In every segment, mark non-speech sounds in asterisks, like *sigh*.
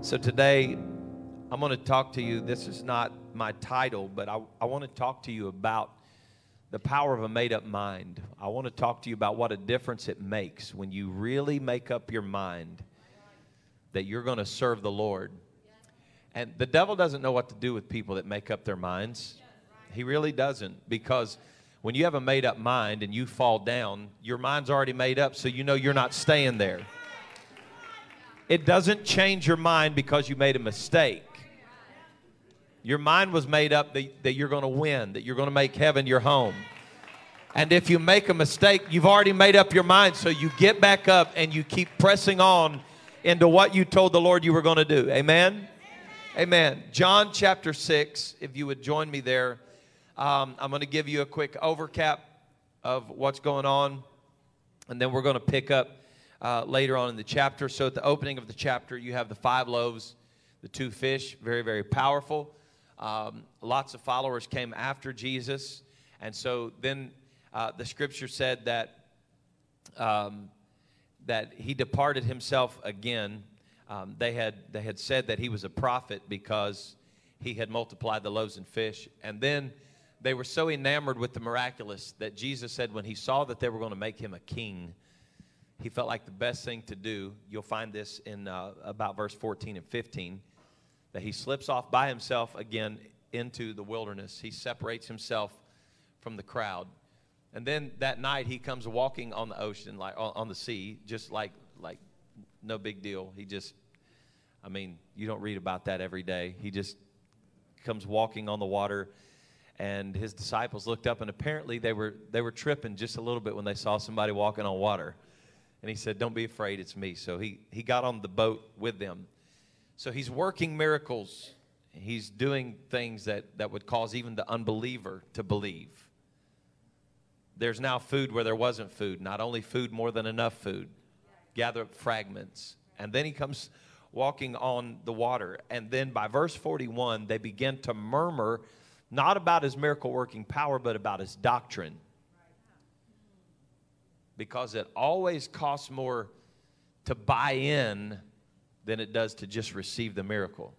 So today, I'm going to talk to you. This is not my title, but I, I want to talk to you about the power of a made up mind. I want to talk to you about what a difference it makes when you really make up your mind that you're going to serve the Lord. And the devil doesn't know what to do with people that make up their minds. He really doesn't because when you have a made up mind and you fall down, your mind's already made up, so you know you're not staying there. It doesn't change your mind because you made a mistake. Your mind was made up that, that you're going to win, that you're going to make heaven your home. And if you make a mistake, you've already made up your mind. So you get back up and you keep pressing on into what you told the Lord you were going to do. Amen? Amen. John chapter 6, if you would join me there. Um, I'm going to give you a quick overcap of what's going on, and then we're going to pick up uh, later on in the chapter. So at the opening of the chapter, you have the five loaves, the two fish, very, very powerful. Um, lots of followers came after Jesus. And so then uh, the scripture said that, um, that he departed himself again. Um, they, had, they had said that he was a prophet because he had multiplied the loaves and fish. And then they were so enamored with the miraculous that Jesus said when he saw that they were going to make him a king, he felt like the best thing to do, you'll find this in uh, about verse 14 and 15, that he slips off by himself again into the wilderness. He separates himself from the crowd. And then that night he comes walking on the ocean, like on the sea, just like like no big deal. He just, I mean, you don't read about that every day. He just comes walking on the water, and his disciples looked up, and apparently they were they were tripping just a little bit when they saw somebody walking on water. And he said, Don't be afraid, it's me. So he, he got on the boat with them. So he's working miracles. He's doing things that, that would cause even the unbeliever to believe. There's now food where there wasn't food, not only food, more than enough food. Gather up fragments. And then he comes walking on the water. And then by verse 41, they begin to murmur not about his miracle working power, but about his doctrine because it always costs more to buy in than it does to just receive the miracle.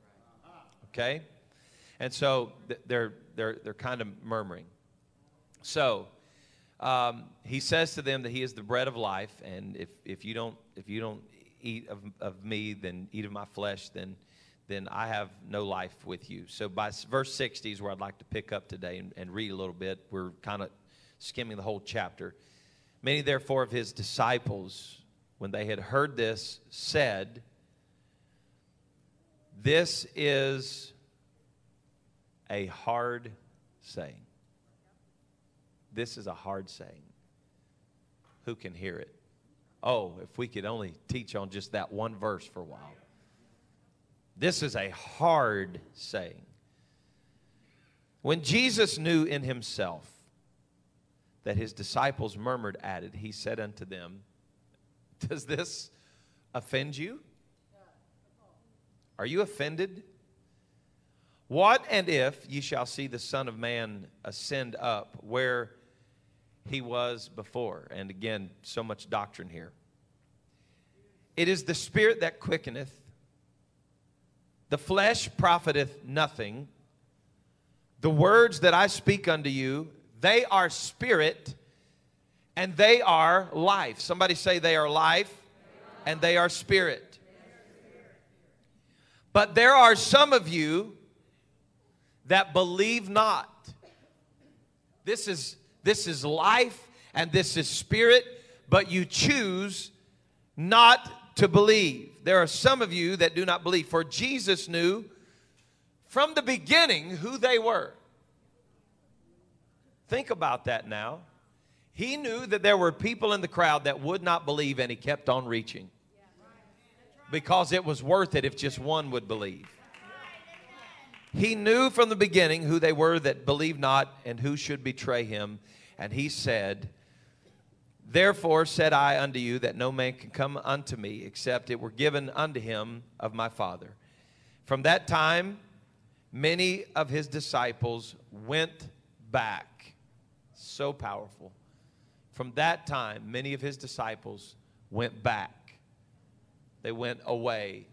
Okay? And so they're, they're, they're kind of murmuring. So um, he says to them that he is the bread of life, and if, if, you, don't, if you don't eat of, of me, then eat of my flesh, then, then I have no life with you. So by verse 60 is where I'd like to pick up today and, and read a little bit. We're kind of skimming the whole chapter. Many, therefore, of his disciples, when they had heard this, said, This is a hard saying. This is a hard saying. Who can hear it? Oh, if we could only teach on just that one verse for a while. This is a hard saying. When Jesus knew in himself that his disciples murmured at it, he said unto them, Does this offend you? Are you offended? What and if ye shall see the Son of Man ascend up where he was before? And again, so much doctrine here. It is the Spirit that quickeneth, the flesh profiteth nothing. The words that I speak unto you, they are spirit and they are life. Somebody say they are life and they are spirit. But there are some of you that believe not. This is this is life and this is spirit, but you choose not to believe. There are some of you that do not believe. For Jesus knew from the beginning who they were. Think about that now. He knew that there were people in the crowd that would not believe, and he kept on reaching because it was worth it if just one would believe. He knew from the beginning who they were that believed not and who should betray him. And he said, Therefore said I unto you that no man can come unto me except it were given unto him of my Father. From that time, many of his disciples went back so powerful. From that time, many of his disciples went back. They went away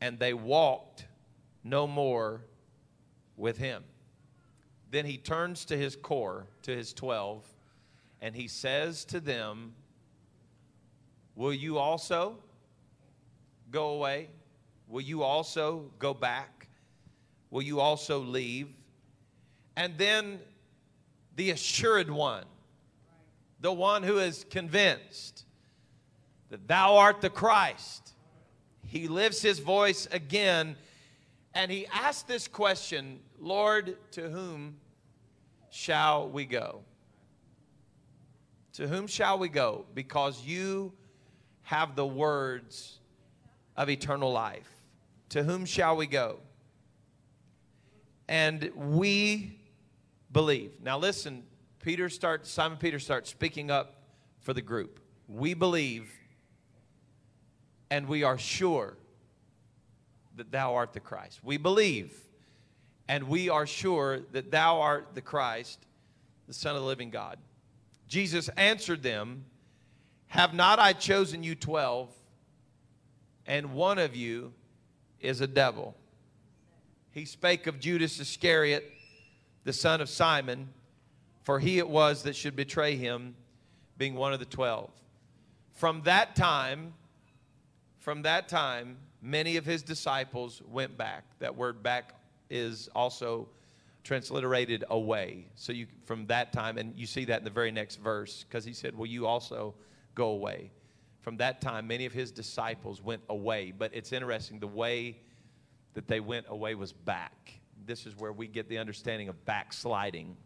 and they walked no more with him. Then he turns to his core, to his 12, and he says to them, Will you also go away? Will you also go back? Will you also leave? And then the assured one, the one who is convinced that thou art the Christ. He lifts his voice again and he asks this question Lord, to whom shall we go? To whom shall we go? Because you have the words of eternal life. To whom shall we go? And we believe. Now listen, Peter starts Simon Peter starts speaking up for the group. We believe and we are sure that thou art the Christ. We believe and we are sure that thou art the Christ, the Son of the living God. Jesus answered them, Have not I chosen you twelve, and one of you is a devil? He spake of Judas Iscariot, the son of Simon, for he it was that should betray him, being one of the twelve. From that time, from that time, many of his disciples went back. That word back is also transliterated away. So you from that time, and you see that in the very next verse, because he said, Will you also go away? From that time, many of his disciples went away. But it's interesting, the way that they went away was back. This is where we get the understanding of backsliding.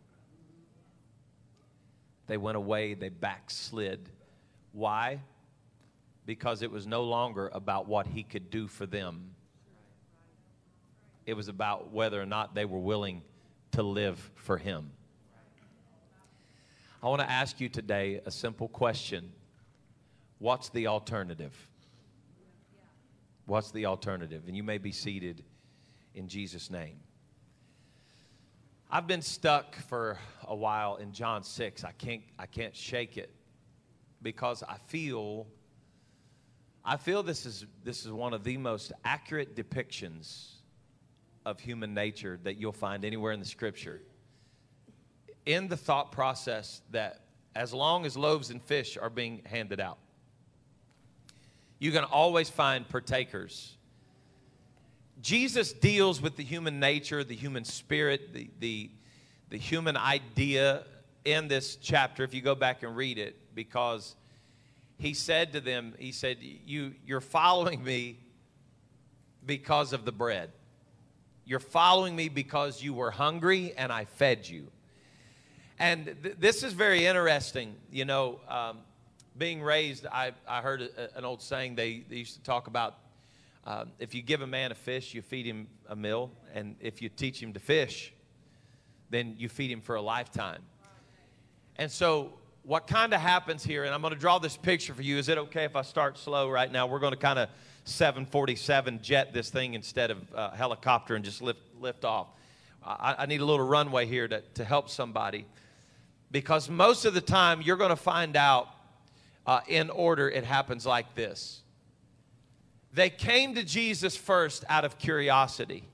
They went away, they backslid. Why? Because it was no longer about what he could do for them it was about whether or not they were willing to live for Him. I want to ask you today a simple question What's the alternative? What's the alternative? And you may be seated in Jesus' name. I've been stuck for a while in John 6. I can't, I can't shake it because I feel I feel this is, this is one of the most accurate depictions of human nature that you'll find anywhere in the scripture. In the thought process that as long as loaves and fish are being handed out, you're going to always find partakers. Jesus deals with the human nature, the human spirit, the, the, the human idea in this chapter, if you go back and read it, because he said to them, He said, you, You're following me because of the bread. You're following me because you were hungry and I fed you. And th- this is very interesting. You know, um, being raised, I, I heard a, an old saying they, they used to talk about um, if you give a man a fish, you feed him a meal. And if you teach him to fish, then you feed him for a lifetime. And so, what kind of happens here, and I'm going to draw this picture for you. Is it okay if I start slow right now? We're going to kind of 747 jet this thing instead of uh, helicopter and just lift, lift off. I, I need a little runway here to, to help somebody because most of the time you're going to find out uh, in order it happens like this. They came to Jesus first out of curiosity.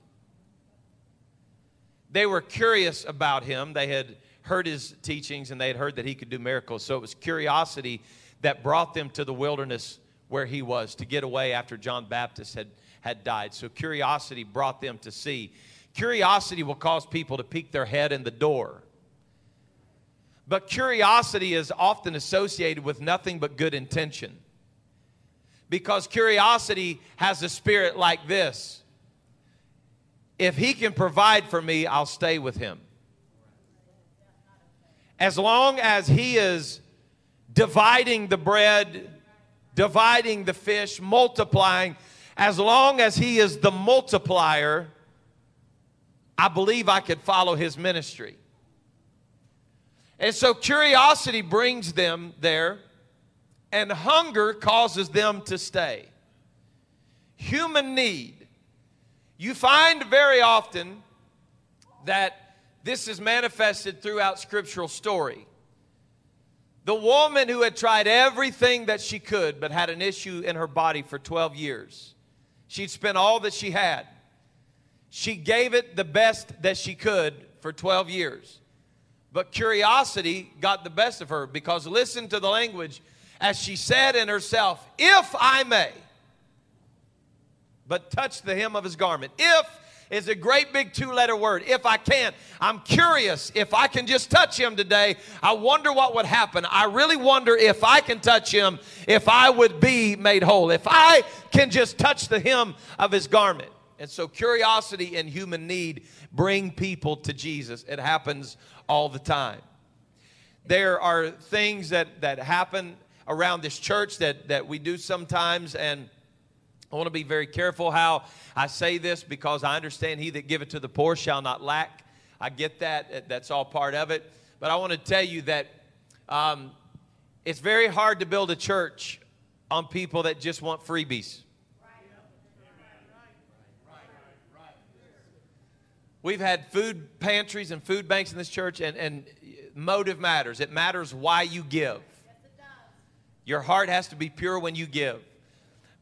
They were curious about him. They had heard his teachings and they had heard that he could do miracles. So it was curiosity that brought them to the wilderness where he was to get away after John Baptist had, had died. So curiosity brought them to see. Curiosity will cause people to peek their head in the door. But curiosity is often associated with nothing but good intention. Because curiosity has a spirit like this if he can provide for me, I'll stay with him. As long as he is dividing the bread dividing the fish, multiplying. As long as he is the multiplier, I believe I could follow his ministry. And so curiosity brings them there, and hunger causes them to stay. Human need. You find very often that this is manifested throughout scriptural story. The woman who had tried everything that she could but had an issue in her body for 12 years. She'd spent all that she had. She gave it the best that she could for 12 years. But curiosity got the best of her because listen to the language as she said in herself, If I may, but touch the hem of his garment. If is a great big two letter word. If I can't, I'm curious if I can just touch him today. I wonder what would happen. I really wonder if I can touch him, if I would be made whole. If I can just touch the hem of his garment. And so curiosity and human need bring people to Jesus. It happens all the time. There are things that, that happen around this church that, that we do sometimes, and I want to be very careful how I say this because I understand he that giveth to the poor shall not lack. I get that. That's all part of it. But I want to tell you that um, it's very hard to build a church on people that just want freebies. We've had food pantries and food banks in this church, and, and motive matters. It matters why you give. Your heart has to be pure when you give.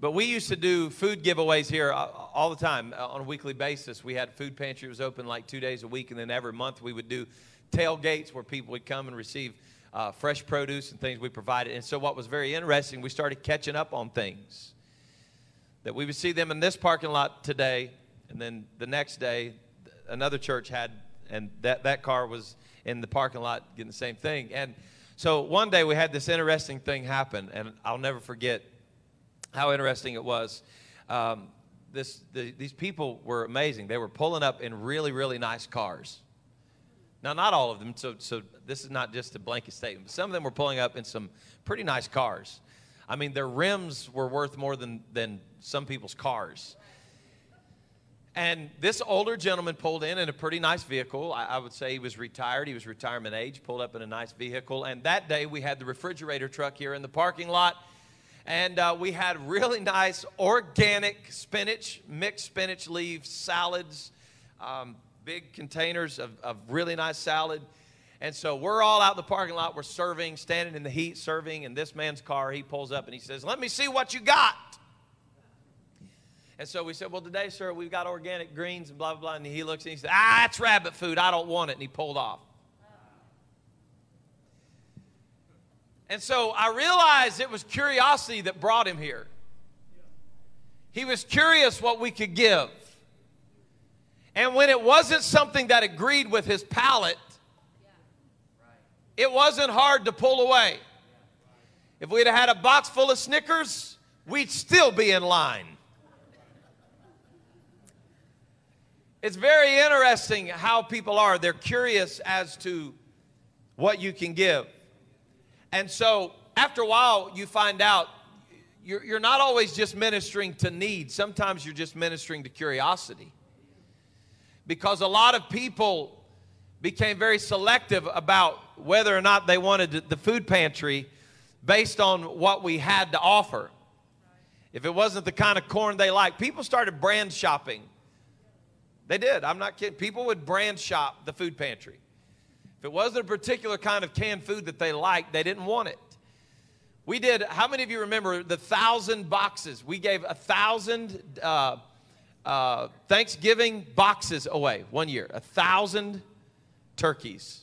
But we used to do food giveaways here uh, all the time uh, on a weekly basis. We had food pantry was open like two days a week, and then every month we would do tailgates where people would come and receive uh, fresh produce and things we provided. And so, what was very interesting, we started catching up on things that we would see them in this parking lot today, and then the next day, another church had, and that, that car was in the parking lot getting the same thing. And so, one day we had this interesting thing happen, and I'll never forget how interesting it was. Um, this, the, these people were amazing. They were pulling up in really, really nice cars. Now, not all of them, so, so this is not just a blanket statement, but some of them were pulling up in some pretty nice cars. I mean, their rims were worth more than, than some people's cars. And this older gentleman pulled in in a pretty nice vehicle. I, I, would say he was retired. He was retirement age, pulled up in a nice vehicle. And that day we had the refrigerator truck here in the parking lot and uh, we had really nice organic spinach, mixed spinach leaves, salads, um, big containers of, of really nice salad. And so we're all out in the parking lot. We're serving, standing in the heat, serving. And this man's car, he pulls up and he says, Let me see what you got. And so we said, Well, today, sir, we've got organic greens and blah, blah, blah. And he looks and he says, Ah, that's rabbit food. I don't want it. And he pulled off. And so I realized it was curiosity that brought him here. He was curious what we could give. And when it wasn't something that agreed with his palate, it wasn't hard to pull away. If we'd have had a box full of Snickers, we'd still be in line. It's very interesting how people are. They're curious as to what you can give. And so after a while, you find out you're, you're not always just ministering to need, sometimes you're just ministering to curiosity. Because a lot of people became very selective about whether or not they wanted the food pantry based on what we had to offer. If it wasn't the kind of corn they liked, people started brand shopping. They did. I'm not kidding. People would brand shop the food pantry. If it wasn't a particular kind of canned food that they liked, they didn't want it. We did, how many of you remember the thousand boxes? We gave a thousand uh, uh, Thanksgiving boxes away one year, a thousand turkeys.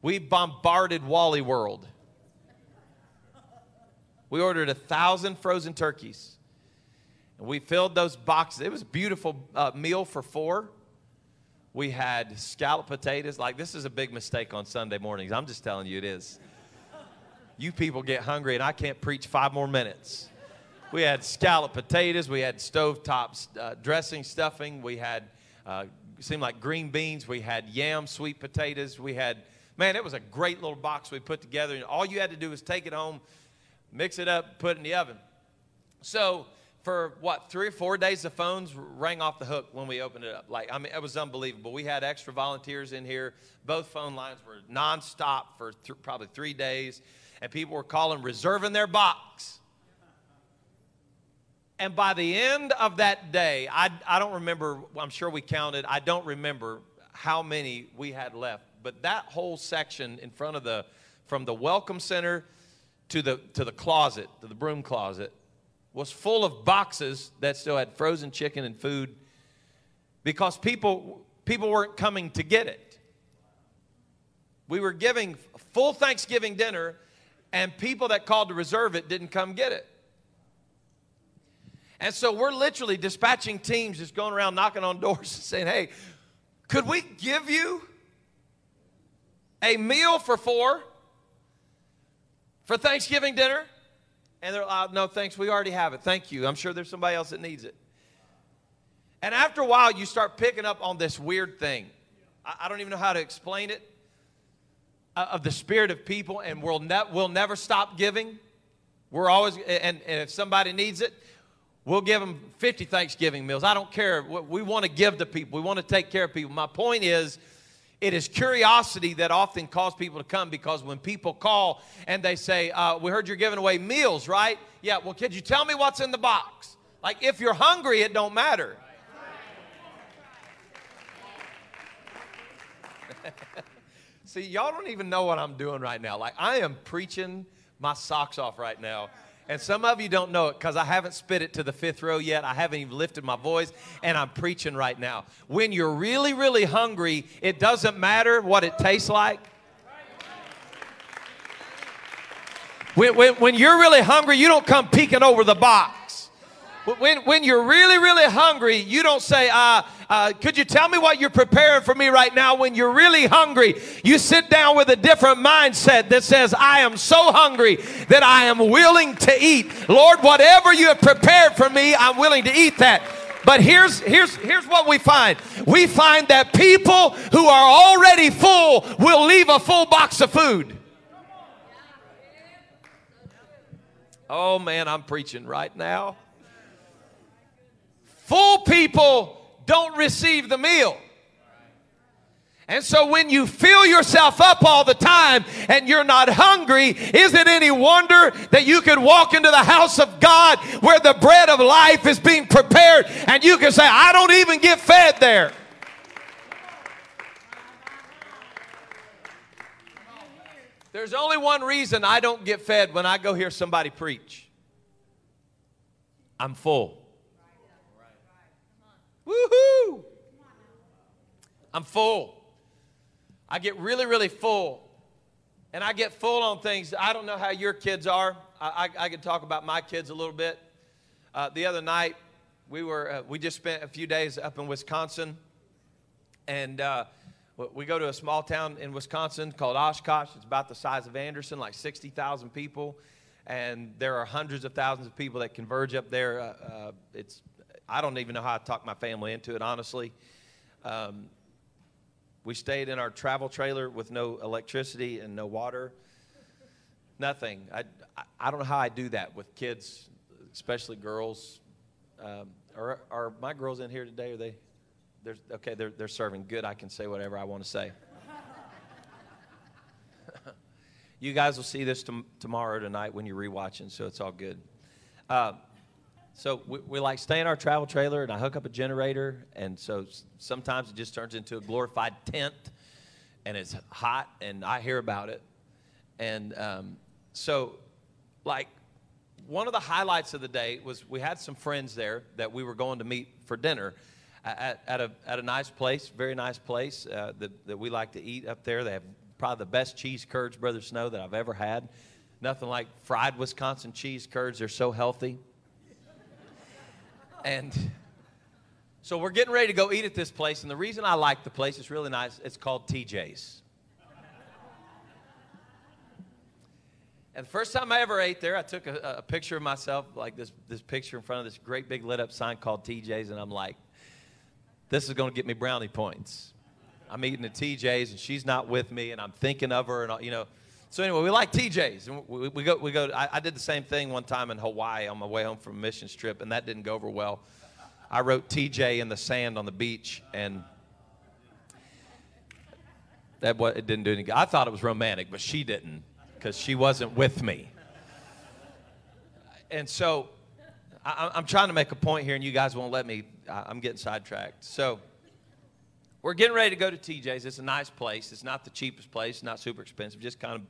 We bombarded Wally World. We ordered a thousand frozen turkeys. We filled those boxes. It was a beautiful uh, meal for four. We had scalloped potatoes. Like, this is a big mistake on Sunday mornings. I'm just telling you it is. You people get hungry, and I can't preach five more minutes. We had scalloped potatoes. We had stovetop uh, dressing stuffing. We had, uh, seemed like green beans. We had yam sweet potatoes. We had, man, it was a great little box we put together. And all you had to do was take it home, mix it up, put it in the oven. So, for what three or four days the phones rang off the hook when we opened it up. Like i mean it was unbelievable. We had extra volunteers in here. Both phone lines were nonstop for th- probably three days and people were calling reserving their box. And by the end of that day i, I don't remember i'm sure we counted i don't remember how many we had left but that whole section in front of the from the welcome center to the to the closet to the broom closet was full of boxes that still had frozen chicken and food because people, people weren't coming to get it. We were giving full Thanksgiving dinner, and people that called to reserve it didn't come get it. And so we're literally dispatching teams just going around knocking on doors and saying, hey, could we give you a meal for four for Thanksgiving dinner? And they're like, no, thanks, we already have it. Thank you. I'm sure there's somebody else that needs it. And after a while, you start picking up on this weird thing. I, don't even know how to explain it uh, of the spirit of people, and we'll, ne- we'll never stop giving. We're always, and, and if somebody needs it, we'll give them 50 Thanksgiving meals. I don't care. We want to give to people, we want to take care of people. My point is, it is curiosity that often calls people to come because when people call and they say, uh, We heard you're giving away meals, right? Yeah, well, could you tell me what's in the box? Like, if you're hungry, it don't matter. *laughs* See, y'all don't even know what I'm doing right now. Like, I am preaching my socks off right now. And some of you don't know it because I haven't spit it to the fifth row yet. I haven't even lifted my voice, and I'm preaching right now. When you're really, really hungry, it doesn't matter what it tastes like. When, when, when you're really hungry, you don't come peeking over the box. When, when you're really, really hungry, you don't say, uh, uh, Could you tell me what you're preparing for me right now? When you're really hungry, you sit down with a different mindset that says, I am so hungry that I am willing to eat. Lord, whatever you have prepared for me, I'm willing to eat that. But here's, here's, here's what we find we find that people who are already full will leave a full box of food. Oh man, I'm preaching right now. Full people don't receive the meal. And so when you fill yourself up all the time and you're not hungry, is it any wonder that you could walk into the house of God where the bread of life is being prepared and you can say, I don't even get fed there. There's only one reason I don't get fed when I go hear somebody preach. I'm full. Woohoo! I'm full. I get really, really full. And I get full on things. I don't know how your kids are. I, I, I can talk about my kids a little bit. Uh, the other night, we were uh, we just spent a few days up in Wisconsin, and uh, we go to a small town in Wisconsin called Oshkosh. It's about the size of Anderson, like 60,000 people, and there are hundreds of thousands of people that converge up there. Uh, uh, it's I don't even know how I talked my family into it, honestly. Um, we stayed in our travel trailer with no electricity and no water. Nothing. I, I don't know how I do that with kids, especially girls. Um, are, are my girls in here today? Are they? They're, okay, they're, they're serving. Good. I can say whatever I want to say. *laughs* you guys will see this t- tomorrow tonight when you're rewatching, so it's all good. Uh, so we, we, like stay in our travel trailer, and I hook up a generator, and so sometimes it just turns into a glorified tent, and it's hot, and I hear about it, and um, so like one of the highlights of the day was we had some friends there that we were going to meet for dinner at, at, a, at a nice place, very nice place uh, that, that we like to eat up there. They have probably the best cheese curds, Brother Snow, that I've ever had. Nothing like fried Wisconsin cheese curds. They're so healthy. And so we're getting ready to go eat at this place. And the reason I like the place, it's really nice, it's called TJ's. And the first time I ever ate there, I took a, a, picture of myself, like this, this picture in front of this great big lit up sign called TJ's, and I'm like, this is going to get me brownie points. I'm eating at TJ's, and she's not with me, and I'm thinking of her, and you know. So anyway, we like TJ's, we, we go. We go. I, I, did the same thing one time in Hawaii on my way home from a mission trip, and that didn't go over well. I wrote TJ in the sand on the beach, and that what it didn't do any good. I thought it was romantic, but she didn't because she wasn't with me. And so I, I'm trying to make a point here, and you guys won't let me. I'm getting sidetracked. So. We're getting ready to go to TJ's. It's a nice place. It's not the cheapest place, not super expensive, just kind of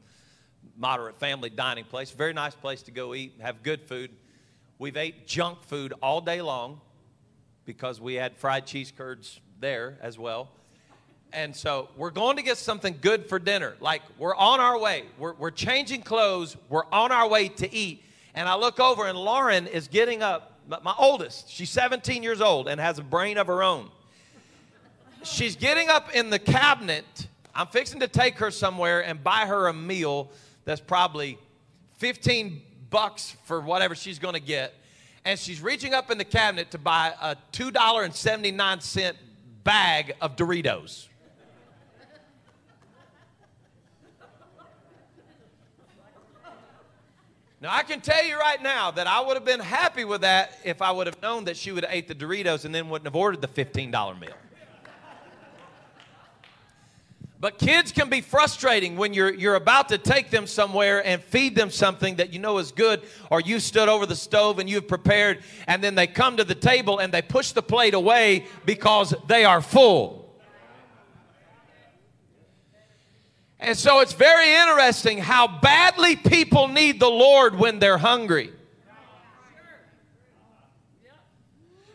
moderate family dining place. Very nice place to go eat, have good food. We've ate junk food all day long because we had fried cheese curds there as well. And so we're going to get something good for dinner. Like we're on our way. We're, we're changing clothes. We're on our way to eat. And I look over and Lauren is getting up. My oldest, she's 17 years old and has a brain of her own. She's getting up in the cabinet. I'm fixing to take her somewhere and buy her a meal that's probably 15 bucks for whatever she's going to get. And she's reaching up in the cabinet to buy a $2.79 bag of Doritos. Now, I can tell you right now that I would have been happy with that if I would have known that she would have ate the Doritos and then wouldn't have ordered the $15 meal. But kids can be frustrating when you're, you're about to take them somewhere and feed them something that you know is good, or you stood over the stove and you've prepared, and then they come to the table and they push the plate away because they are full. And so it's very interesting how badly people need the Lord when they're hungry.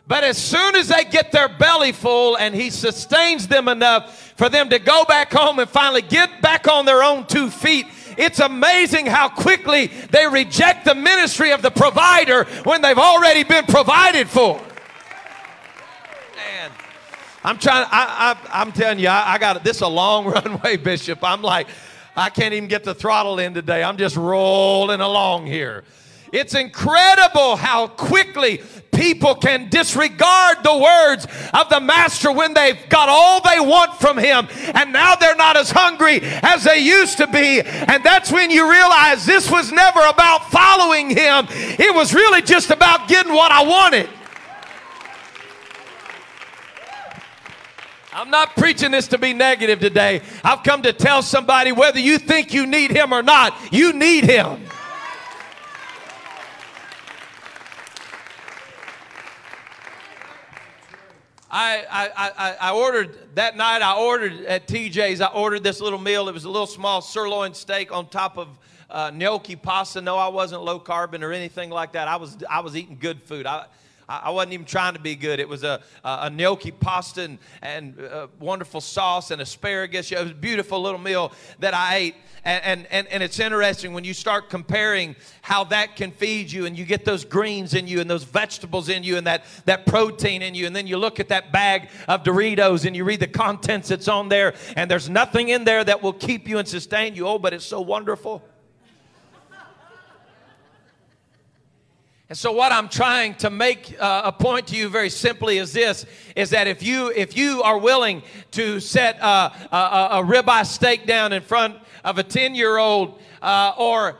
But as soon as they get their belly full and He sustains them enough for them to go back home and finally get back on their own two feet, it's amazing how quickly they reject the ministry of the provider when they've already been provided for. Man. I'm trying. I, I, am telling you, I, I got this. A long *laughs* runway, Bishop. I'm like, I can't even get the throttle in today. I'm just rolling along here. It's incredible how quickly people can disregard the words of the master when they've got all they want from him and now they're not as hungry as they used to be. And that's when you realize this was never about following him, it was really just about getting what I wanted. I'm not preaching this to be negative today. I've come to tell somebody whether you think you need him or not, you need him. I, I, I, I, ordered that night, I ordered at TJ's, I ordered this little meal. It was a little small sirloin steak on top of uh, gnocchi pasta. No, I wasn't low carbon or anything like that. I was, I was eating good food. I, I wasn't even trying to be good. It was a, a, gnocchi pasta and, and uh, wonderful sauce and asparagus. It was a beautiful little meal that I ate. And, and, and it's interesting when you start comparing how that can feed you and you get those greens in you and those vegetables in you and that, that protein in you. And then you look at that bag of Doritos and you read the contents that's on there and there's nothing in there that will keep you and sustain you. Oh, but it's so wonderful. And so what I'm trying to make uh, a point to you very simply is this is that if you if you are willing to set uh, a, a, ribeye steak down in front of a 10 year old uh, or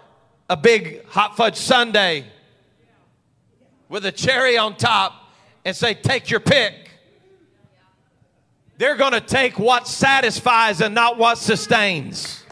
a big hot fudge sundae with a cherry on top and say take your pick they're going to take what satisfies and not what sustains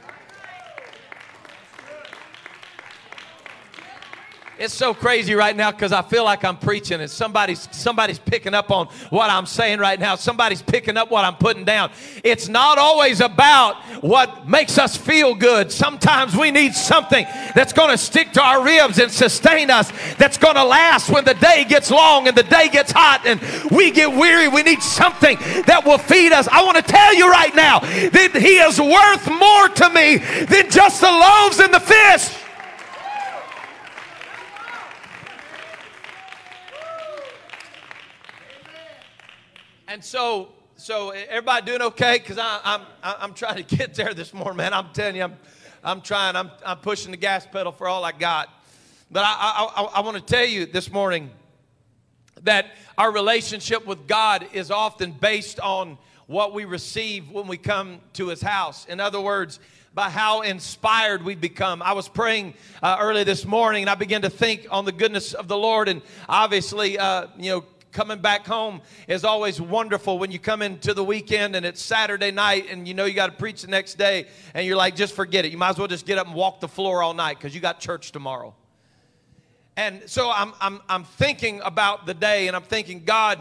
It's so crazy right now because I feel like I'm preaching and somebody's somebody's picking up on what I'm saying right now. Somebody's picking up what I'm putting down. It's not always about what makes us feel good. Sometimes we need something that's going to stick to our ribs and sustain us, that's going to last when the day gets long and the day gets hot and we get weary. We need something that will feed us. I want to tell you right now that He is worth more to me than just the loaves and the fish. And so, so everybody doing okay? Because I'm, I'm trying to *laughs* get there this morning, man. I'm telling you, I'm, I'm trying. I'm, I'm pushing the gas pedal for all I got. But I, I, I, I want to tell you this morning that our relationship with God is often based on what we receive when we come to His house. In other words, by how inspired we've become. I was praying uh, early this morning and I began to think on the goodness of the Lord. And obviously, uh, you know, coming back home is always wonderful when you come into the weekend and it's Saturday night and you know you got to preach the next day and you're like, just forget it. You might as well just get up and walk the floor all night because you got church tomorrow. And so I'm, I'm, I'm thinking about the day and I'm thinking, God,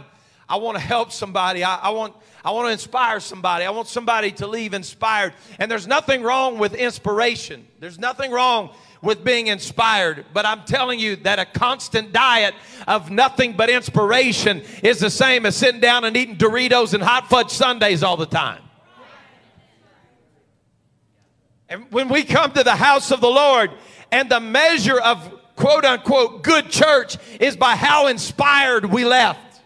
I want to help somebody. I, I, want, I want to inspire somebody. I want somebody to leave inspired. And there's nothing wrong with inspiration. There's nothing wrong with being inspired, but I'm telling you that a constant diet of nothing but inspiration is the same as sitting down and eating Doritos and hot fudge sundaes all the time. And when we come to the house of the Lord, and the measure of quote unquote good church is by how inspired we left.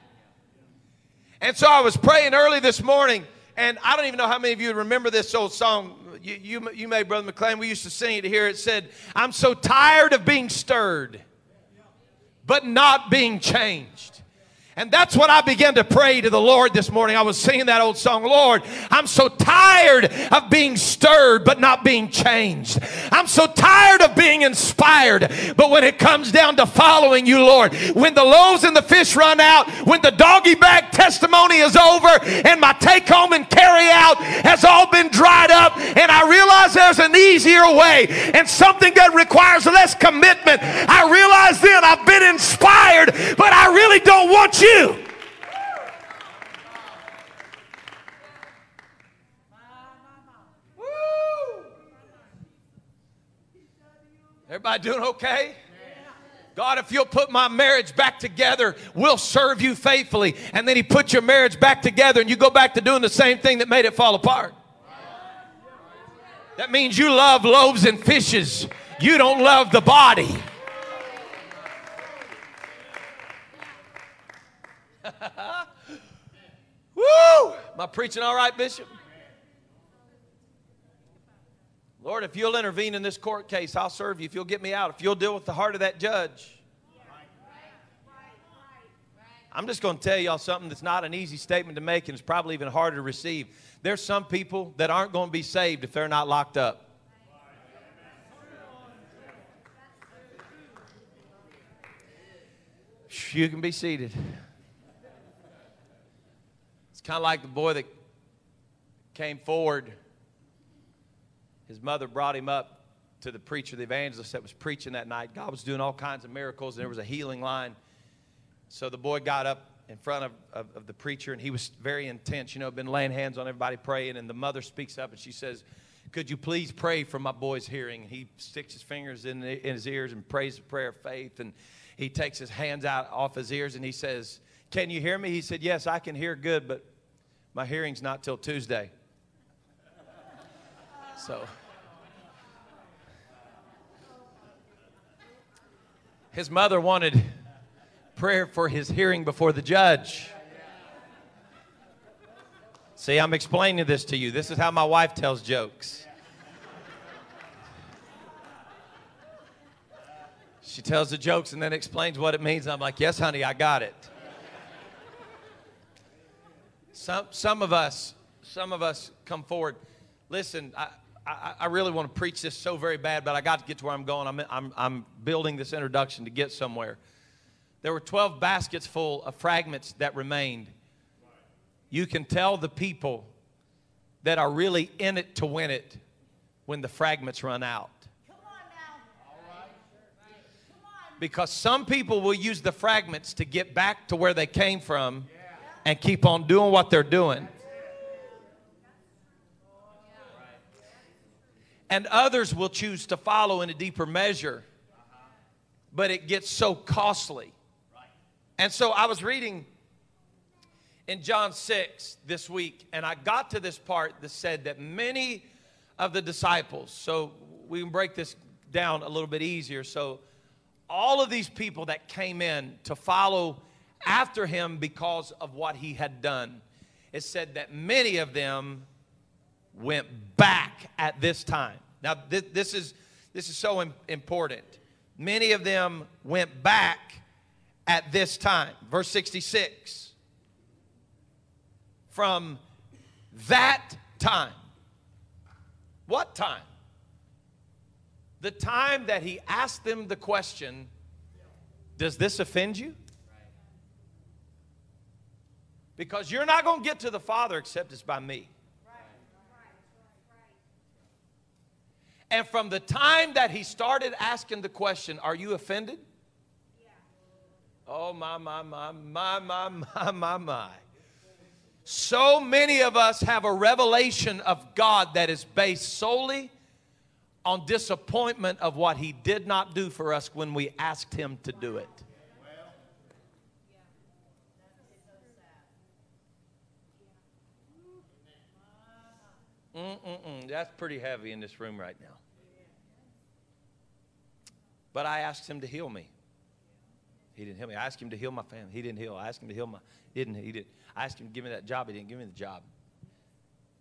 And so I was praying early this morning, and I don't even know how many of you remember this old song. You, you, you may, Brother McLean, we used to sing it here. It said, I'm so tired of being stirred, but not being changed. And that's what I began to pray to the Lord this morning. I was singing that old song, Lord, I'm so tired of being stirred but not being changed. I'm so tired of being inspired. But when it comes down to following you, Lord, when the loaves and the fish run out, when the doggy bag testimony is over and my take home and carry out has all been dried up, and I realize there's an easier way and something that requires less commitment, I realize then I've been inspired, but I really don't want you. Everybody doing okay? God, if you'll put my marriage back together, we'll serve you faithfully. And then He put your marriage back together, and you go back to doing the same thing that made it fall apart. That means you love loaves and fishes, you don't love the body. *laughs* Woo! Am I preaching all right, Bishop? Lord, if you'll intervene in this court case, I'll serve you. If you'll get me out, if you'll deal with the heart of that judge. I'm just going to tell y'all something that's not an easy statement to make and it's probably even harder to receive. There's some people that aren't going to be saved if they're not locked up. You can be seated. Kind of like the boy that came forward. His mother brought him up to the preacher, the evangelist that was preaching that night. God was doing all kinds of miracles, and there was a healing line. So the boy got up in front of, of, of, the preacher, and he was very intense, you know, been laying hands on everybody praying. And the mother speaks up and she says, Could you please pray for my boy's hearing? And he sticks his fingers in, the, in his ears and prays a prayer of faith. And he takes his hands out off his ears and he says, Can you hear me? He said, Yes, I can hear good, but my hearing's not till Tuesday. So. His mother wanted prayer for his hearing before the judge. See, I'm explaining this to you. This is how my wife tells jokes. She tells the jokes and then explains what it means. I'm like, yes, honey, I got it. Some, some of us, some of us come forward. Listen, I, I, I, really want to preach this so very bad, but I got to get to where I'm going. I'm, I'm, I'm building this introduction to get somewhere. There were 12 baskets full of fragments that remained. You can tell the people that are really in it to win it when the fragments run out. Because some people will use the fragments to get back to where they came from and keep on doing what they're doing. And others will choose to follow in a deeper measure, but it gets so costly. And so I was reading in John 6 this week, and I got to this part that said that many of the disciples, so we can break this down a little bit easier. So, all of these people that came in to follow after him because of what he had done. It said that many of them went back at this time. Now, this, this is, this is so important. Many of them went back at this time. Verse 66. From that time. What time? The time that he asked them the question Does this offend you? Because you're not going to get to the Father except it's by me. And from the time that he started asking the question, Are you offended? Oh, my, my, my, my, my, my, my, my. So many of us have a revelation of God that is based solely on disappointment of what he did not do for us when we asked him to do it. Mm-mm-mm. That's pretty heavy in this room right now. But I asked him to heal me. He didn't heal me. I asked him to heal my family. He didn't heal. I asked him to heal my. He didn't. He did. I asked him to give me that job. He didn't give me the job.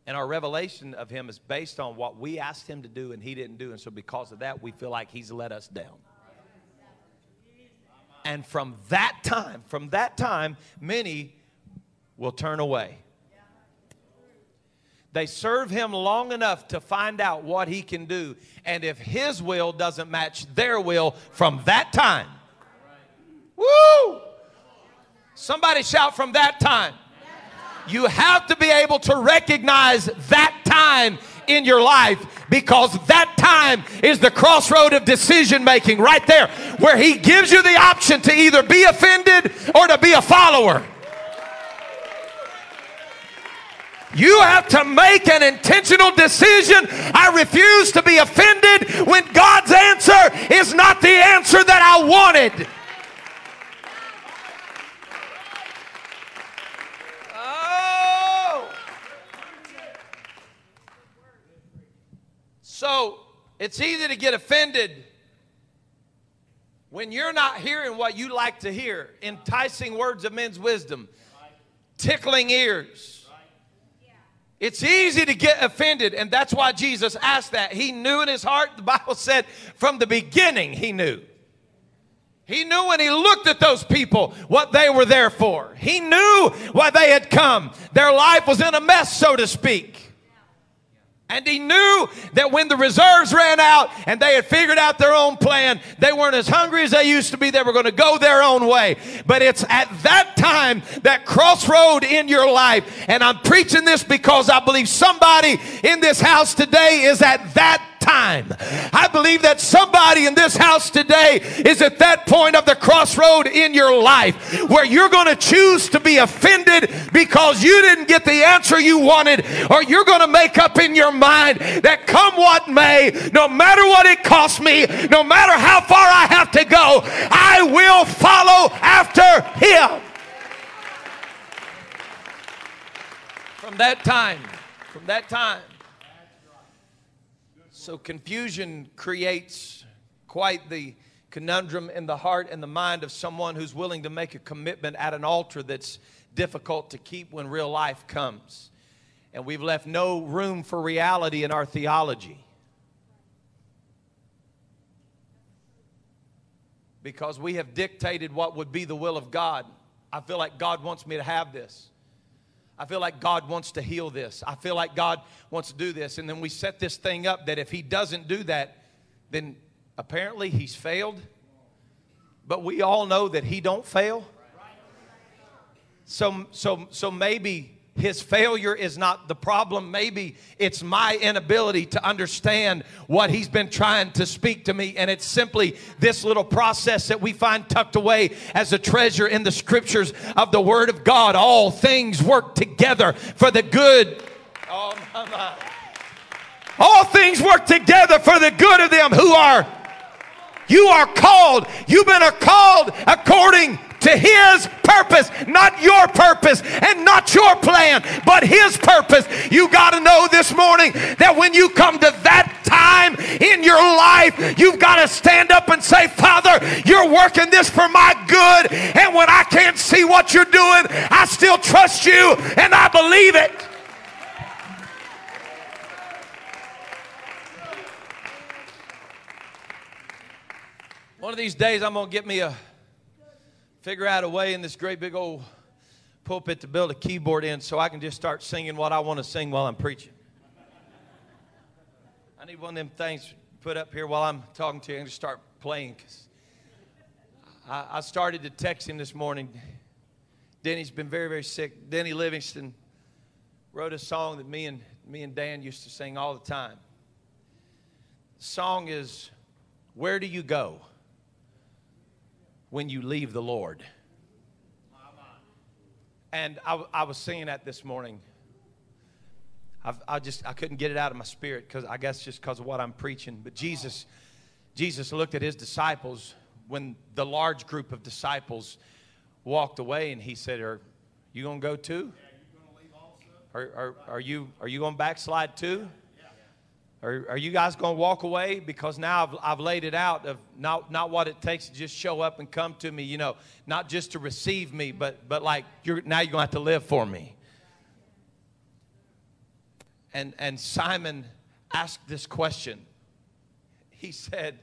And our revelation of him is based on what we asked him to do and he didn't do. And so because of that, we feel like he's let us down. And from that time, from that time, many will turn away. They serve him long enough to find out what he can do. And if his will doesn't match their will from that time, woo! Somebody shout from that time. You have to be able to recognize that time in your life because that time is the crossroad of decision making right there where he gives you the option to either be offended or to be a follower. You have to make an intentional decision. I refuse to be offended when God's answer is not the answer that I wanted. Oh. So it's easy to get offended when you're not hearing what you like to hear, enticing words of men's wisdom, tickling ears. It's easy to get offended, and that's why Jesus asked that. He knew in his heart, the Bible said, from the beginning, he knew. He knew when he looked at those people what they were there for. He knew why they had come. Their life was in a mess, so to speak. And he knew that when the reserves ran out and they had figured out their own plan, they weren't as hungry as they used to be. They were going to go their own way. But it's at that time, that crossroad in your life. And I'm preaching this because I believe somebody in this house today is at that time. I believe that somebody in this house today is at that point of the crossroad in your life where you're going to choose to be offended because you didn't get the answer you wanted, or you're going to make up in your mind that come what may, no matter what it costs me, no matter how far I have to go, I will follow after him. From that time, from that time, so confusion creates quite the conundrum in the heart and the mind of someone who's willing to make a commitment at an altar that's difficult to keep when real life comes. And we've left no room for reality in our theology. Because we have dictated what would be the will of God. I feel like God wants me to have this. I feel like God wants to heal this. I feel like God wants to do this. And then we set this thing up that if He doesn't do that, then apparently He's failed. But we all know that He don't fail. So, so, so maybe his failure is not the problem. Maybe it's my inability to understand what he's been trying to speak to me. And it's simply this little process that we find tucked away as a treasure in the scriptures of the Word of God. All things work together for the good. Oh, my, my. All things work together for the good of them who are. You are called. You've been called according to His purpose, not your purpose and not your plan, but His purpose. You got to know this morning that when you come to that time in your life, you've got to stand up and say, Father, you're working this for my good. And when I can't see what you're doing, I still trust you and I believe it. One of these days, I'm going to get me a figure out a way in this great big old pulpit to build a keyboard in so I can just start singing what I want to sing while I'm preaching. I need one of them things put up here while I'm talking to you and just start playing. Cause I, I started to text him this morning. Denny's been very, very sick. Denny Livingston wrote a song that me and me and Dan used to sing all the time. The song is Where Do You Go? When you leave the Lord. And I, I was singing that this morning. I've, I just I couldn't get it out of my spirit because I guess just because of what I'm preaching. But Jesus, Jesus looked at his disciples when the large group of disciples walked away, and he said, "Are you gonna go too? Are, are, are you are you gonna backslide too?" Are, are you guys going to walk away? Because now I've, I've laid it out of not, not what it takes to just show up and come to me, you know, not just to receive me, but, but like you're, now you're going to have to live for me. And, and Simon asked this question. He said,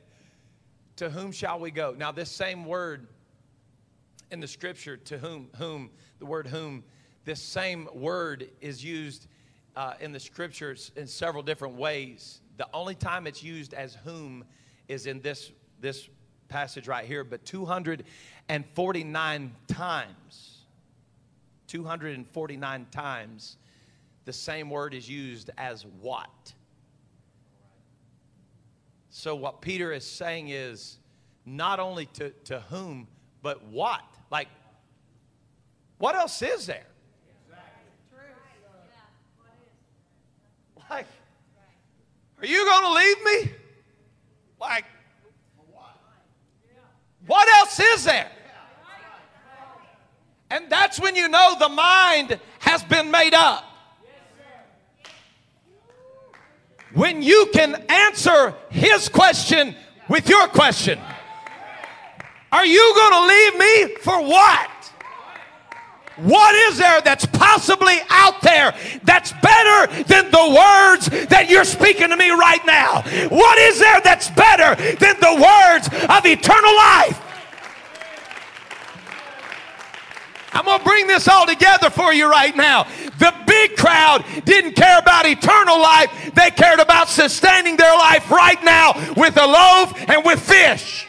To whom shall we go? Now, this same word in the scripture, to whom, whom, the word whom, this same word is used uh, in the scriptures in several different ways. The only time it's used as whom is in this, this passage right here, but 249 times, 249 times, the same word is used as what. So, what Peter is saying is not only to, to whom, but what. Like, what else is there? Like, are you going to leave me? Like, what else is there? And that's when you know the mind has been made up. When you can answer his question with your question. Are you going to leave me for what? What is there that's possibly out there that's better than the words that you're speaking to me right now? What is there that's better than the words of eternal life? I'm going to bring this all together for you right now. The big crowd didn't care about eternal life, they cared about sustaining their life right now with a loaf and with fish.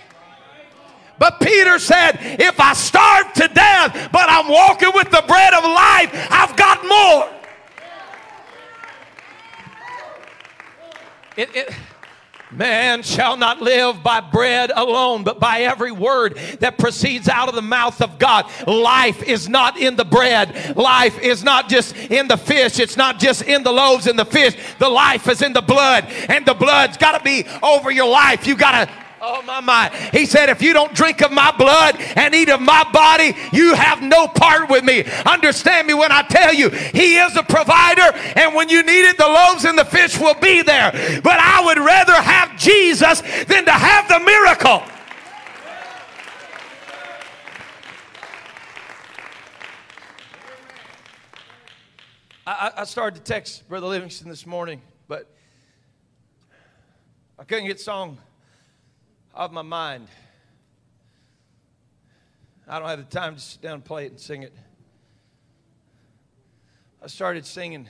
But Peter said, If I starve to death, but I'm walking with the bread of life, I've got more. It, it, Man shall not live by bread alone, but by every word that proceeds out of the mouth of God. Life is not in the bread. Life is not just in the fish. It's not just in the loaves and the fish. The life is in the blood, and the blood's got to be over your life. You got to Oh, my, my. He said, if you don't drink of my blood and eat of my body, you have no part with me. Understand me when I tell you, He is a provider, and when you need it, the loaves and the fish will be there. But I would rather have Jesus than to have the miracle. I, I started to text Brother Livingston this morning, but I couldn't get song of my mind. I don't have the time to sit down and play it and sing it. I started singing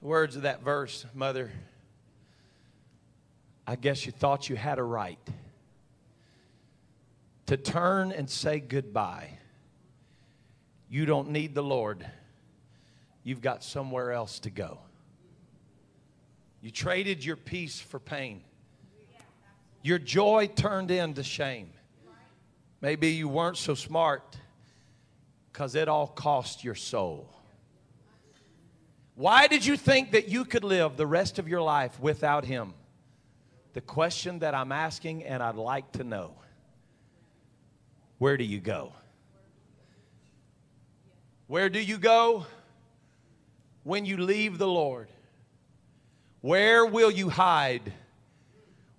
the words of that verse, Mother. I guess you thought you had a right to turn and say goodbye. You don't need the Lord, you've got somewhere else to go. You traded your peace for pain. Your joy turned into shame. Maybe you weren't so smart because it all cost your soul. Why did you think that you could live the rest of your life without Him? The question that I'm asking, and I'd like to know where do you go? Where do you go when you leave the Lord? Where will you hide?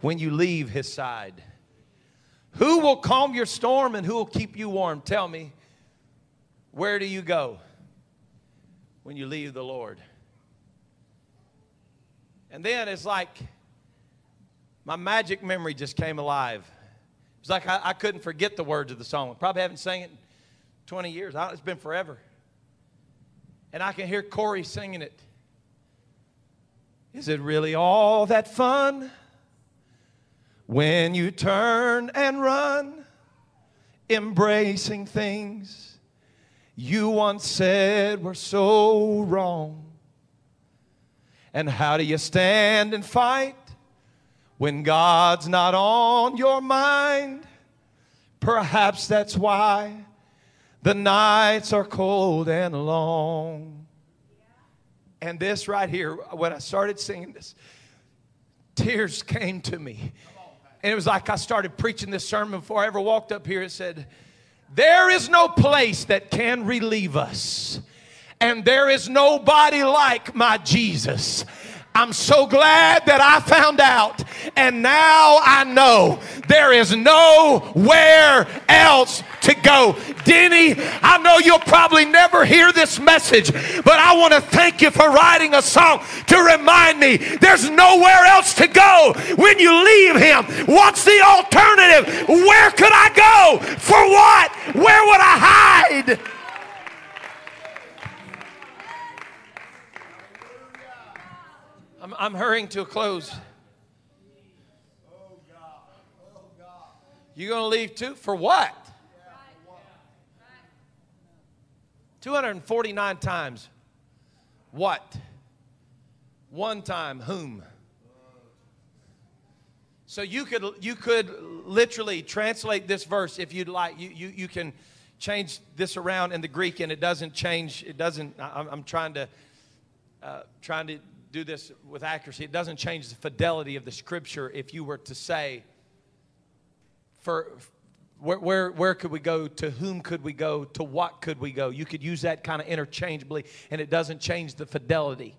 When you leave his side? Who will calm your storm and who will keep you warm? Tell me, where do you go when you leave the Lord? And then it's like my magic memory just came alive. It's like I, I couldn't forget the words of the song. Probably haven't sang it in 20 years. It's been forever. And I can hear Corey singing it. Is it really all that fun? When you turn and run, embracing things you once said were so wrong. And how do you stand and fight when God's not on your mind? Perhaps that's why the nights are cold and long. And this right here, when I started singing this, tears came to me. And it was like I started preaching this sermon before I ever walked up here. It said, There is no place that can relieve us, and there is nobody like my Jesus. I'm so glad that I found out, and now I know there is nowhere else to go. Denny, I know you'll probably never hear this message, but I want to thank you for writing a song to remind me there's nowhere else to go when you leave Him. What's the alternative? Where could I go? For what? Where would I hide? I'm, I'm hurrying to a close. Oh God. Oh God. You gonna leave too? For what? 249 times. What? One time. Whom? So you could you could literally translate this verse if you'd like. You you, you can change this around in the Greek and it doesn't change. It doesn't. I'm, I'm trying to uh, trying to do this with accuracy. It doesn't change the fidelity of the scripture if you were to say, for where, where, where could we go? To whom could we go? To what could we go? You could use that kind of interchangeably, and it doesn't change the fidelity.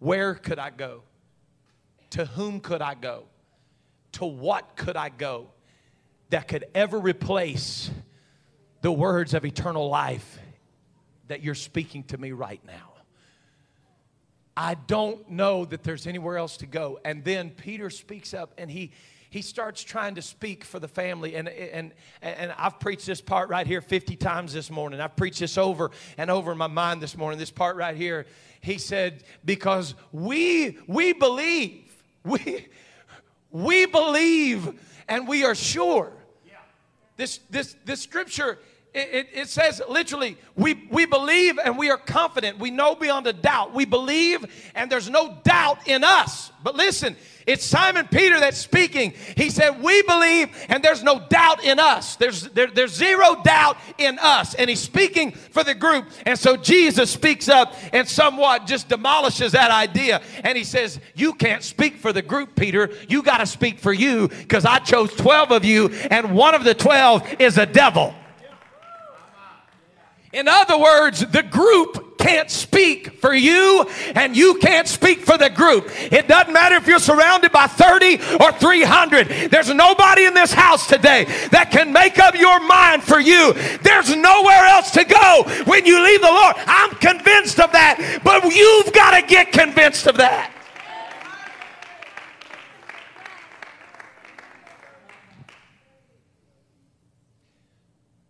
Where could I go? To whom could I go? To what could I go that could ever replace the words of eternal life that you're speaking to me right now? I don't know that there's anywhere else to go. And then Peter speaks up and he he starts trying to speak for the family. And, and and i've preached this part right here 50 times this morning. I've preached this over and over in my mind this morning this part right here. He said because we we believe we we believe and we are sure. This this this scripture it, it, says literally, we, we believe and we are confident. We know beyond a doubt. We believe and there's no doubt in us. But listen, it's Simon Peter that's speaking. He said, We believe and there's no doubt in us. There's, there, there's zero doubt in us. And he's speaking for the group. And so Jesus speaks up and somewhat just demolishes that idea. And he says, You can't speak for the group, Peter. You got to speak for you because I chose 12 of you, and one of the 12 is a devil. In other words, the group can't speak for you and you can't speak for the group. It doesn't matter if you're surrounded by 30 or 300. There's nobody in this house today that can make up your mind for you. There's nowhere else to go when you leave the Lord. I'm convinced of that, but you've got to get convinced of that.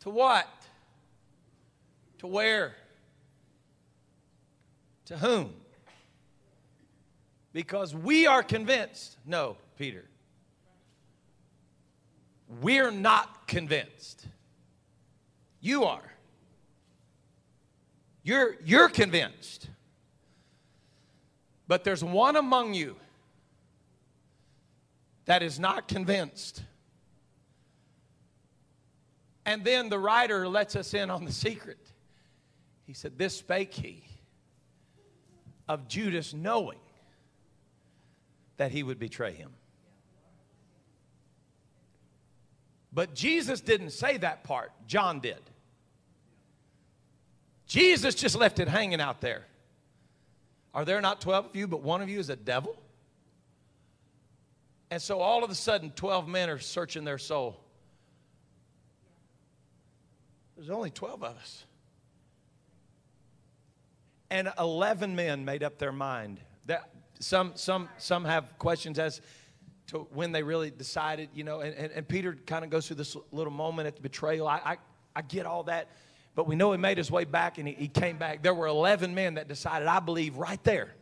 To what? To where? To whom? Because we are convinced. No, Peter. We're not convinced. You are. You're, you're convinced. But there's one among you that is not convinced. And then the writer lets us in on the secret. He said, This spake he of Judas knowing that he would betray him. But Jesus didn't say that part, John did. Jesus just left it hanging out there. Are there not 12 of you, but one of you is a devil? And so all of a sudden, 12 men are searching their soul. There's only 12 of us. And 11 men made up their mind. That, some, some, some have questions as to when they really decided, you know, and, and, and Peter kind of goes through this little moment at the betrayal. I, I, I get all that, but we know he made his way back and he, he came back. There were 11 men that decided, I believe right there.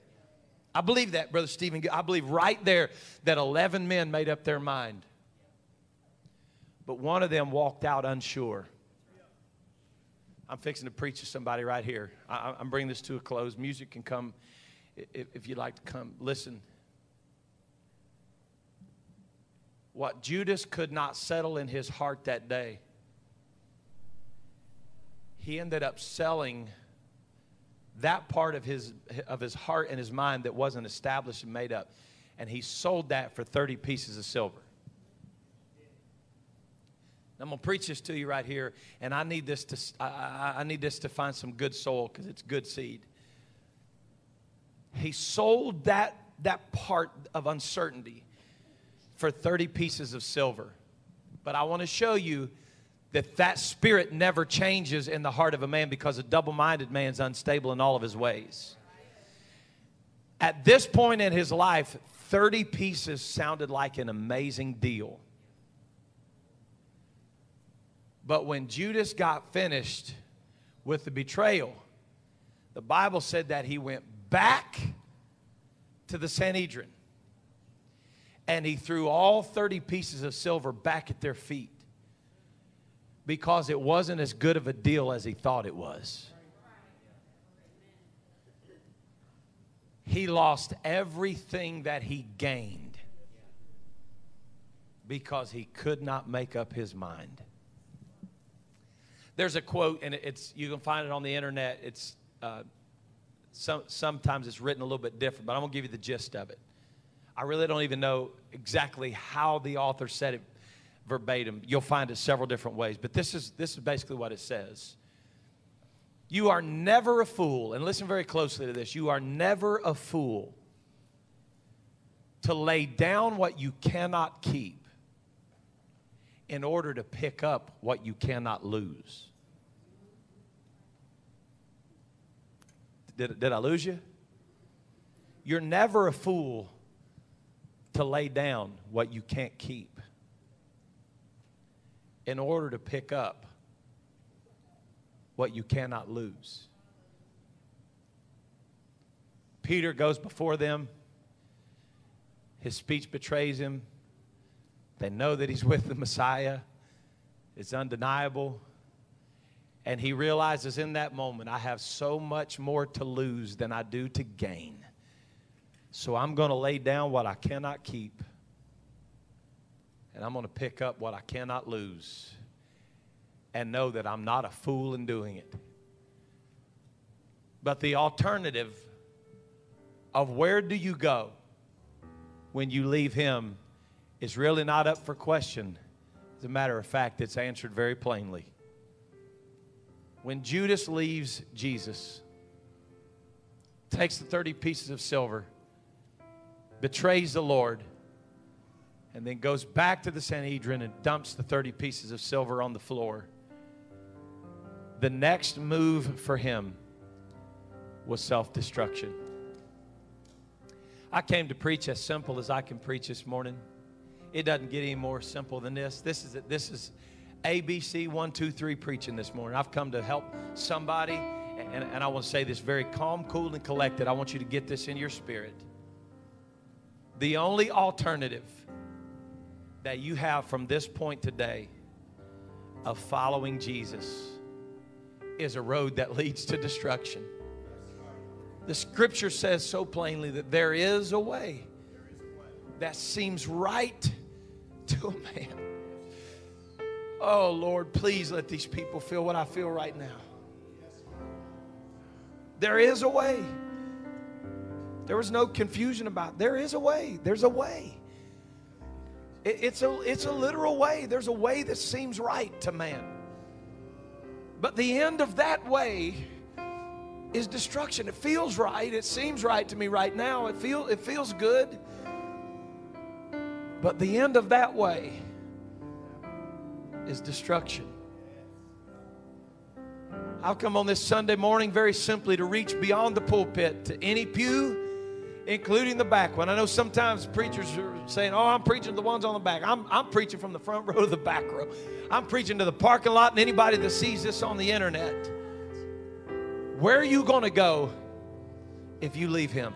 I believe that, Brother Stephen. I believe right there that 11 men made up their mind. But one of them walked out unsure. I'm fixing to preach to somebody right here. I, am bringing this to a close. Music can come if, if you'd like to come. Listen. What Judas could not settle in his heart that day, he ended up selling that part of his, of his heart and his mind that wasn't established and made up. And he sold that for 30 pieces of silver. I'm to preach this to you right here, and I need this to, I, I need this to find some good soil because it's good seed. He sold that, that part of uncertainty for 30 pieces of silver. But I want to show you that that spirit never changes in the heart of a man because a double-minded man is unstable in all of his ways. At this point in his life, 30 pieces sounded like an amazing deal. But when Judas got finished with the betrayal, the Bible said that he went back to the Sanhedrin and he threw all 30 pieces of silver back at their feet because it wasn't as good of a deal as he thought it was. He lost everything that he gained because he could not make up his mind. There's a quote, and it's you can find it on the internet. It's uh, some, sometimes it's written a little bit different, but I'm gonna give you the gist of it. I really don't even know exactly how the author said it verbatim. You'll find it several different ways, but this is, this is basically what it says. You are never a fool, and listen very closely to this. You are never a fool to lay down what you cannot keep in order to pick up what you cannot lose. Did, did I lose you? You're never a fool to lay down what you can't keep in order to pick up what you cannot lose. Peter goes before them. His speech betrays him. They know that he's with the Messiah. It's undeniable. And he realizes in that moment, I have so much more to lose than I do to gain. So I'm going to lay down what I cannot keep and I'm going to pick up what I cannot lose and know that I'm not a fool in doing it. But the alternative of where do you go when you leave Him is really not up for question. As a matter of fact, it's answered very plainly. When Judas leaves Jesus, takes the 30 pieces of silver, betrays the Lord, and then goes back to the Sanhedrin and dumps the 30 pieces of silver on the floor. The next move for him was self destruction. I came to preach as simple as I can preach this morning. It doesn't get any more simple than this. This is this is ABC one two three preaching this morning. I've come to help somebody, and, and I want to say this very calm, cool, and collected. I want you to get this in your spirit. The only alternative that you have from this point today of following Jesus is a road that *laughs* leads to destruction. The scripture says so plainly that there is a way that seems right to a man. Oh, Lord, please let these people feel what I feel right now. There is a way. There was no confusion about it. There is a way. There's a way. It's a, it's a literal way. There's a way that seems right to man. But the end of that way is destruction. It feels right. It seems right to me right now. It, feel, it feels good. But the end of that way is destruction. I've come on this Sunday morning very simply to reach beyond the pulpit to any pew including the back one. I know sometimes preachers are saying, Oh, I'm preaching to the ones on the back. I'm, I'm preaching from the front *laughs* row to the back row. I'm preaching to the parking lot and anybody that sees this on the internet. Where are you going to go if you leave Him?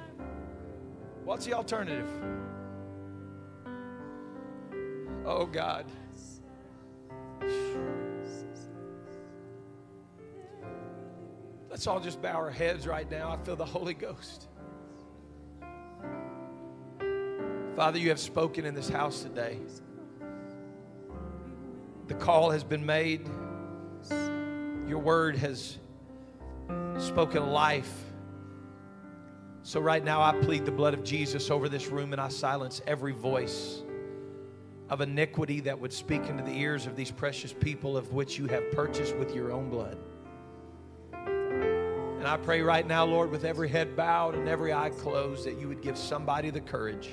What's the alternative? Oh, God. Let's all just bow our heads right now. I feel the Holy Ghost. Father, you have spoken in this house today. The call has been made. Your word has spoken life So, right now, I plead the blood of Jesus over this room and I silence every voice of iniquity that would speak into the ears of these precious people of which you have purchased with your own blood. And I pray right now, Lord, with every head bowed and every eye closed, that you would give somebody the courage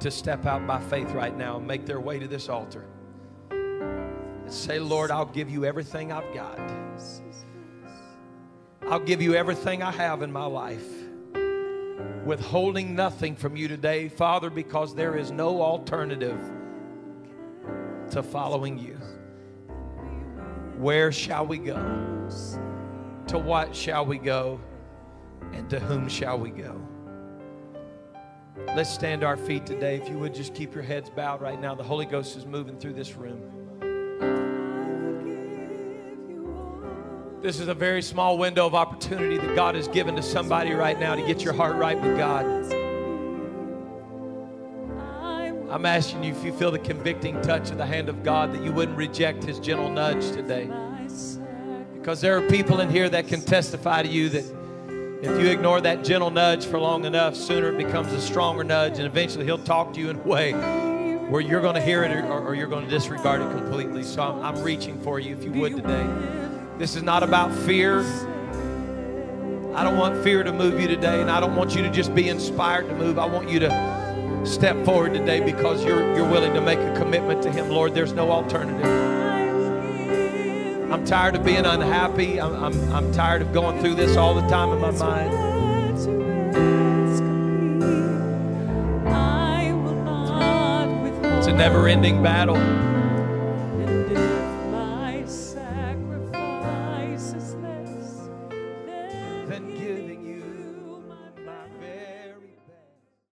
to step out by faith right now and make their way to this altar. And say, Lord, I'll give you everything I've got. I'll give you everything I have in my life, withholding nothing from you today, Father, because there is no alternative to following you. Where shall we go? To what shall we go? And to whom shall we go? Let's stand our feet today. If you would just keep your heads bowed right now. The Holy Ghost is moving through this room. This is a very small window of opportunity that God has given to somebody right now to get your heart right with God. I'm asking you if you feel the convicting touch of the hand of God that you wouldn't reject His gentle nudge today. Because there are people in here that can testify to you that if you ignore that gentle nudge for long enough, sooner it becomes a stronger nudge, and eventually He'll talk to you in a way where you're going to hear it or, or you're going to disregard it completely. So I'm, I'm reaching for you if you would today. This is not about fear. I don't want fear to move you today, and I don't want you to just be inspired to move. I want you to step forward today because you're, you're willing to make a commitment to Him. Lord, there's no alternative. I'm tired of being unhappy. I'm, I'm, I'm tired of going through this all the time in my mind. It's a never ending battle.